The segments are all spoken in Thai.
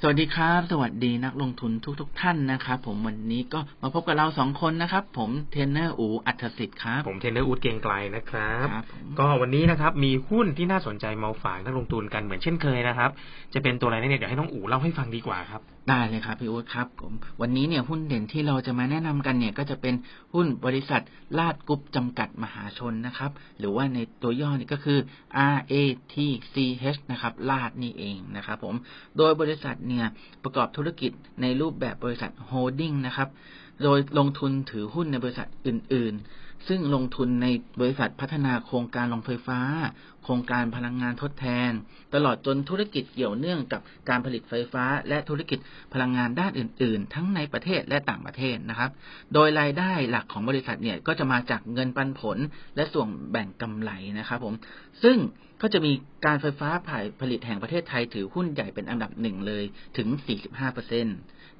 สวัสดีครับ สวัสดีนักลงทุนทุกๆท่านนะครับผมวันนี้ก็มาพบกับเราสองคนนะครับ ผมเทรนเนอร์อูอัธสิทธิ์ครับ ผมเทรนเนอร์อู๊ดเกรียงไกรนะครับครับผมก็วันนี้นะครับ มีหุ้นที่น่าสนใจมาฝากนักลงทุนกันเหมือนเช่นเคยนะครับ จะเป็นตัวอะไรเนี่ยเดี๋ยวให้น้องอูเล่าให้ฟังดีกว่าครับ ได้เลยครับพี่อู๊ดครับผมวันนี้เนี่ยหุ้นเด่นที่เราจะมาแนะนำกันเนี่ย ก็จะเป็นหุ้นบริษัทราช กรุ๊ปจำกัดมหาชนนะครับ หรือว่าในตัวย่อนี่ก็คือ R A T C H นะครับราชนี่เองนะครับ ผมโดยบริษัทเนี่ยประกอบธุรกิจในรูปแบบบริษัท holding นะครับ โดยลงทุนถือหุ้นในบริษัทอื่น ๆ ซึ่งลงทุนในบริษัทพัฒนาโครงการโรงไฟฟ้า โครงการพลังงานทดแทน ตลอดจนธุรกิจเกี่ยวเนื่องกับการผลิตไฟฟ้า และธุรกิจพลังงานด้านอื่น ๆ ทั้งในประเทศและต่างประเทศนะครับ โดยรายได้หลักของบริษัทเนี่ยก็จะมาจากเงินปันผลและส่วนแบ่งกำไรนะครับผม ซึ่งก็จะมีการไฟฟ้าผ่ายผลิตแห่งประเทศไทยถือหุ้นใหญ่เป็นอันดับหนึ่งเลยถึง 45%น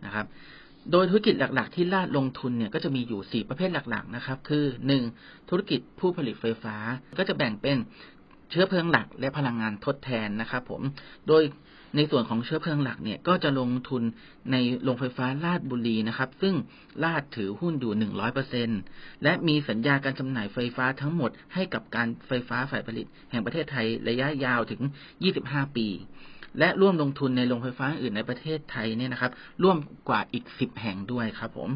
ะครับ โดยธุรกิจหลัก ๆ ที่ลาดลงทุนเนี่ยก็จะมีอยู่ 4 ประเภทหลัก ๆ นะครับ คือ 1. ธุรกิจผู้ผลิตไฟฟ้า ก็จะแบ่งเป็นเชื้อเพลิงหลักและพลังงานทดแทนนะครับผม โดยในส่วนของเชื้อเพลิงหลักเนี่ยก็จะลงทุนในโรงไฟฟ้าลาดบุรีนะครับ ซึ่งลาดถือหุ้นอยู่ 100%และมีสัญญาการจำหน่ายไฟฟ้าทั้งหมดให้กับการไฟฟ้าฝ่ายผลิต แห่งประเทศไทยระยะยาวถึง 25 ปี และร่วมลงทุนในโรงไฟฟ้าอื่นในประเทศไทยเนี่ยนะครับ ร่วมกว่าอีก10แห่งด้วยครับผม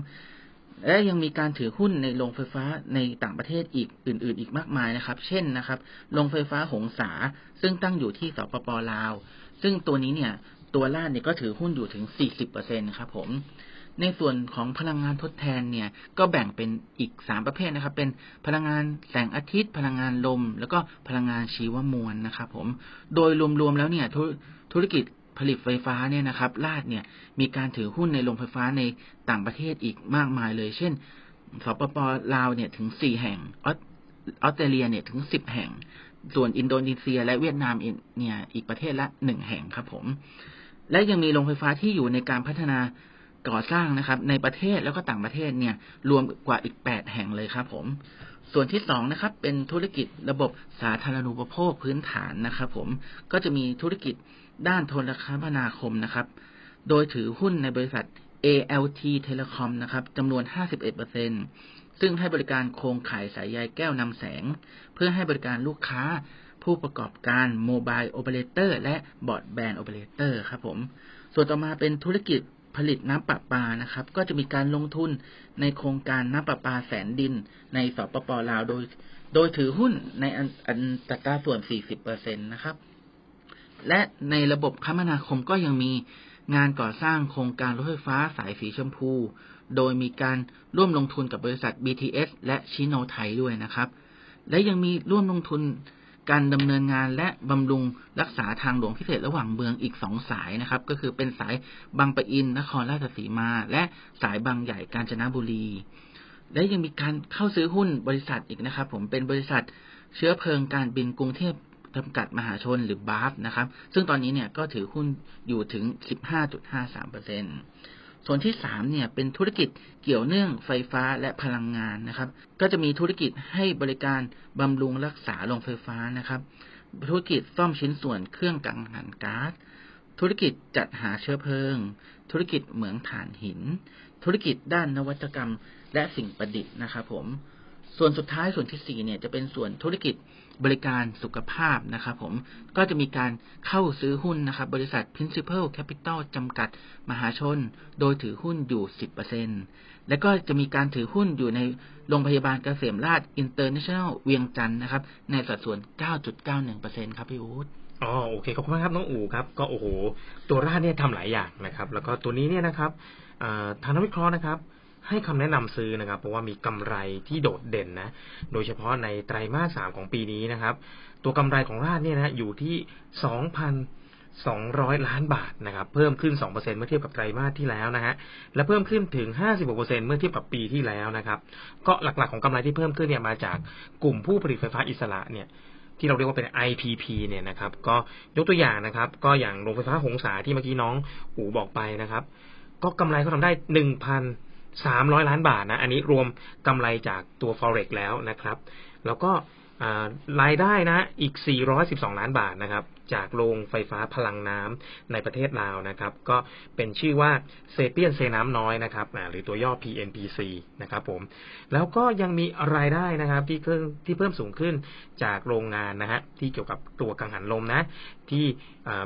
และยังมีการถือหุ้นในโรงไฟฟ้าในต่างประเทศอีกอื่น ๆ อีกมากมายนะครับ เช่นนะครับโรงไฟฟ้าหงสา ซึ่งตั้งอยู่ที่สปปลาว ซึ่งตัวนี้เนี่ย ตัวล่าดเนี่ยก็ถือหุ้นอยู่ถึง 40%ครับผม ในส่วนของพลังงานทดแทนเนี่ย ก็แบ่งเป็นอีก 3 ประเภทนะครับ เป็นพลังงานแสงอาทิตย์ พลังงานลม แล้วก็พลังงานชีวมวลนะครับผม โดยรวมๆแล้วเนี่ย ธุรกิจผลิตไฟฟ้าเนี่ยนะครับราชเนี่ยมีการถือหุ้นในโรงไฟฟ้าในต่างประเทศอีกมากมายเลย เช่นสปปลาวเนี่ยถึง4แห่งออสเตรเลียเนี่ยถึง10แห่ง ส่วนอินโดนีเซีย และเวียดนามเนี่ยอีกประเทศละ1แห่งครับผม และยังมีโรงไฟฟ้าที่อยู่ในการพัฒนาก่อสร้างนะครับ ในประเทศแล้วก็ต่างประเทศเนี่ยรวมกว่าอีก8แห่งเลยครับผม ส่วนที่สองนะครับเป็นธุรกิจระบบสาธารณูปโภคพื้นฐานนะครับผมก็จะมีธุรกิจด้านโทรคมนาคมนะครับ โดยถือหุ้นในบริษัท ALT Telecom นะครับจำนวน 51%ซึ่งให้บริการโครงข่ายสายใยแก้วนำแสง เพื่อให้บริการลูกค้าผู้ประกอบการ mobile operator และ broadband operator ครับผม ส่วนต่อมาเป็นธุรกิจ ผลิตน้ำประปานะครับ ก็จะมีการลงทุนในโครงการน้ำประปาแสนดินในสปปลาวโดย โดยถือหุ้นในอันอันตราส่วน 40%นะครับ และในระบบคมนาคมก็ยังมีงานก่อสร้างโครงการรถไฟฟ้าสายสีชมพู โดยมีการร่วมลงทุนกับบริษัท BTS และชิโนไทยด้วยนะครับ และยังมีร่วมลงทุน การดำเนินงานและบำรุงรักษาทางหลวงพิเศษระหว่างเมืองอีกสองสายนะครับ ก็คือเป็นสายบางปะอินนครราชสีมา และสายบางใหญ่กาญจนบุรี และยังมีการเข้าซื้อหุ้นบริษัทอีกนะครับ ผมเป็นบริษัทเชื้อเพลิงการบินกรุงเทพจำกัดมหาชนหรือบาฟนะครับ ซึ่งตอนนี้เนี่ยก็ถือหุ้นอยู่ถึง 15.53% ส่วนที่สามเนี่ยเป็นธุรกิจเกี่ยวเนื่องไฟฟ้าและพลังงานนะครับ ก็จะมีธุรกิจให้บริการบำรุงรักษาโรงไฟฟ้านะครับ ธุรกิจซ่อมชิ้นส่วนเครื่องกังหันก๊าซธุรกิจจัดหาเชื้อเพลิง ธุรกิจเหมืองถ่านหิน ธุรกิจด้านนวัตกรรมและสิ่งประดิษฐ์นะครับผม ส่วนสุดท้ายส่วนที่สี่เนี่ยจะเป็นส่วนธุรกิจ บริการสุขภาพนะครับผมก็จะมีการเข้าซื้อหุ้นนะครับ บริษัท Principal Capital จำกัดมหาชน โดยถือหุ้นอยู่ 10%และก็จะมีการถือหุ้นอยู่ในโรงพยาบาลเกษมราช International เวียงจันทร์นะครับ ในสัดส่วน 9.91%ครับพี่อู๊ดอ๋อโอเคขอบคุณมากครับน้องอูครับก็โอ้โหตัวราดเนี่ยทำหลายอย่างนะครับ แล้วก็ตัวนี้เนี่ยนะครับทางนักวิเคราะห์นะครับ ให้คำแนะนำซื้อนะครับ เพราะว่ามีกำไรที่โดดเด่นนะ โดยเฉพาะในไตรมาสสามของปีนี้นะครับ ตัวกำไรของราดเนี่ยนะอยู่ที่สองพันสองร้อยล้านบาทนะครับ เพิ่มขึ้นสองเปอร์เซ็นเมื่อเทียบกับไตรมาสที่แล้วนะฮะ และเพิ่มขึ้นถึงห้าสิบกเปอร์เซ็นเมื่อเทียบกับปีที่แล้วนะครับ ก็หลักๆของกำไรที่เพิ่มขึ้นเนี่ยมาจากกลุ่มผู้ผลิตไฟฟ้าอิสระเนี่ยที่เราเรียกว่าเป็น IPP เนี่ยนะครับ ก็ยกตัวอย่างนะครับ ก็อย่างโรงไฟฟ้าหงสาที่เมื่อกี้น้องอูบอกไปนะครับ ก็กำไรเขาทำได้หนึ่งพัน สามร้อยล้านบาทนะ อันนี้รวมกำไรจากตัว forex แล้วนะครับ แล้วก็รายได้นะอีก 412 ล้านบาทนะครับ จากโรงไฟฟ้าพลังน้ำในประเทศลาวนะครับ ก็เป็นชื่อว่าเซเปียนเซน้ำน้อยนะครับหรือตัวย่อ PNPC นะครับผม แล้วก็ยังมีรายได้นะครับที่เพิ่มที่เพิ่มสูงขึ้นจากโรงงานนะฮะที่เกี่ยวกับตัวกังหันลมนะ ที่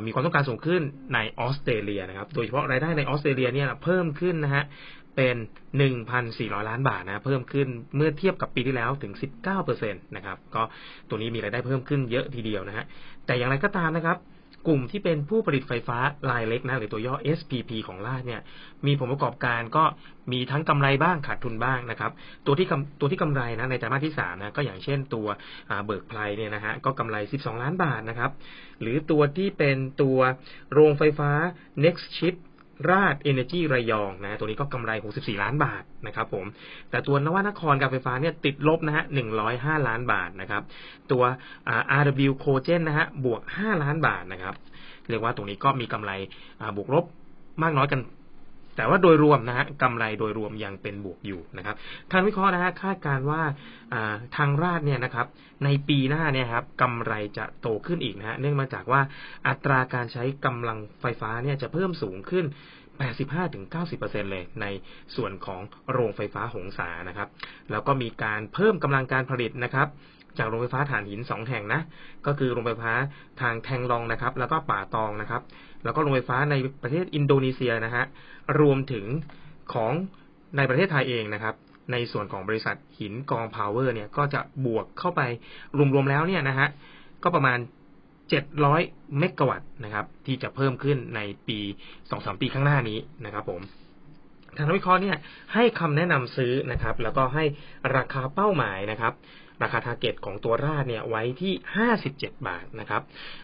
มีความต้องการสูงขึ้นในออสเตรเลียนะครับ โดยเฉพาะรายได้ในออสเตรเลียเนี่ยเพิ่มขึ้นนะฮะ เป็น1,400 ล้านบาทนะเพิ่มขึ้นเมื่อเทียบกับปีที่แล้วถึง 19%นะครับก็ตัวนี้มีรายได้เพิ่มขึ้นเยอะทีเดียวนะฮะแต่อย่างไรก็ตามนะครับกลุ่มที่เป็นผู้ผลิตไฟฟ้ารายเล็กนะหรือตัวย่อ SPP ของลาดเนี่ย มีผลประกอบการก็มีทั้งกำไรบ้างขาดทุนบ้างนะครับ ตัวที่ตัวที่กำไรนะในไตรมาสที่3นะก็อย่างเช่นตัวเบิร์กไพลเนี่ยนะฮะก็กำไร 12 ล้านบาทนะครับ หรือตัวที่เป็นตัวโรงไฟฟ้า Next Chip ราชเอเนจีระยองนะตัวนี้ก็กำไร 64 ล้านบาทนะครับผมแต่ตัวนวนครการไฟฟ้าเนี่ยติดลบนะฮะ 105 ล้านบาทนะครับ ตัว RW c o g e n นะฮะบวก 5 ล้านบาทนะครับ เรียกว่าตรงนี้ก็มีกำไรบวกลบมากน้อยกัน แต่ว่าโดยรวมนะฮะกำไรโดยรวมยังเป็นบวกอยู่นะครับทางวิเคราะห์นะฮะคาดการว่าทางราชเนี่ยนะครับในปีหน้าเนี่ยครับกำไรจะโตขึ้นอีกนะฮะเนื่องมาจากว่าอัตราการใช้กำลังไฟฟ้าเนี่ยจะเพิ่มสูงขึ้น 85-90%เลยในส่วนของโรงไฟฟ้าหงสานะครับ แล้วก็มีการเพิ่มกำลังการผลิตนะครับ จากโรงไฟฟ้าถ่านหินสองแห่งนะ ก็คือโรงไฟฟ้าทางแทงลองนะครับ แล้วก็ป่าตองนะครับ แล้วก็โรงไฟฟ้าในประเทศอินโดนีเซียนะฮะ รวมถึงของในประเทศไทยเองนะครับ ในส่วนของบริษัทหินกองพาวเวอร์เนี่ย ก็จะบวกเข้าไปรวมๆแล้วเนี่ยนะฮะ ก็ประมาณ 700 เมกะวัตต์นะครับ ที่จะเพิ่มขึ้นในปี 2-3 ปีข้างหน้านี้นะครับผมทางนักวิเคราะห์เนี่ยให้คำแนะนำซื้อนะครับ แล้วก็ให้ราคาเป้าหมายนะครับ ราคาทาร์เก็ตของตัวราดเนี่ยไว้ที่ 57 บาทนะครับ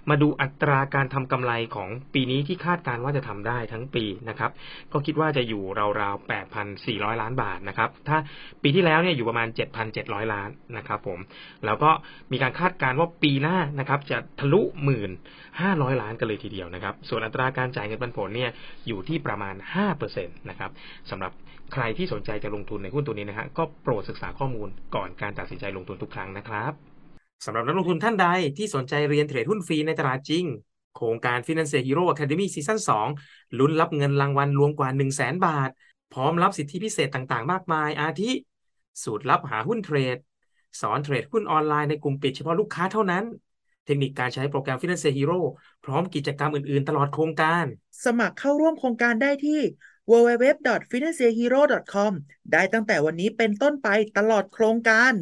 มาดูอัตราการทำกำไรของปีนี้ที่คาดการว่าจะทำได้ทั้งปีนะครับ ก็คิดว่าจะอยู่ราวๆ 8,400 ล้านบาทนะครับ ถ้าปีที่แล้วเนี่ยอยู่ประมาณ 7,700 ล้านนะครับผม แล้วก็มีการคาดการว่าปีหน้านะครับจะทะลุหมื่น500 ล้านกันเลยทีเดียวนะครับ ส่วนอัตราการจ่ายเงินปันผลเนี่ยอยู่ที่ประมาณ5%นะครับสำหรับ ใครที่สนใจจะลงทุนในหุ้นตัวนี้นะฮะก็โปรดศึกษาข้อมูลก่อนการตัดสินใจลงทุนทุกครั้งนะครับสำหรับนักลงทุนท่านใดที่สนใจเรียนเทรดหุ้นฟรีในตลาดจริง โครงการ Finance Hero Academy ซีซั่น2ลุ้นรับเงินรางวัลรวมกว่า 1 0 0 0 0แบาท พร้อมรับสิทธิพิเศษต่างๆ มากมาย อาทิ สูตรลับหาหุ้นเทรด สอนเทรดหุ้นออนไลน์ในกลุ่มปิดเฉพาะลูกค้าเท่านั้น เทคนิคการใช้โปรแกรม Finance Hero พร้อมกิจกรรมอื่นๆ ตลอดโครงการ สมัครเข้าร่วมโครงการได้ที่ www.financehero.com ได้ตั้งแต่วันนี้เป็นต้นไปตลอดโครงการ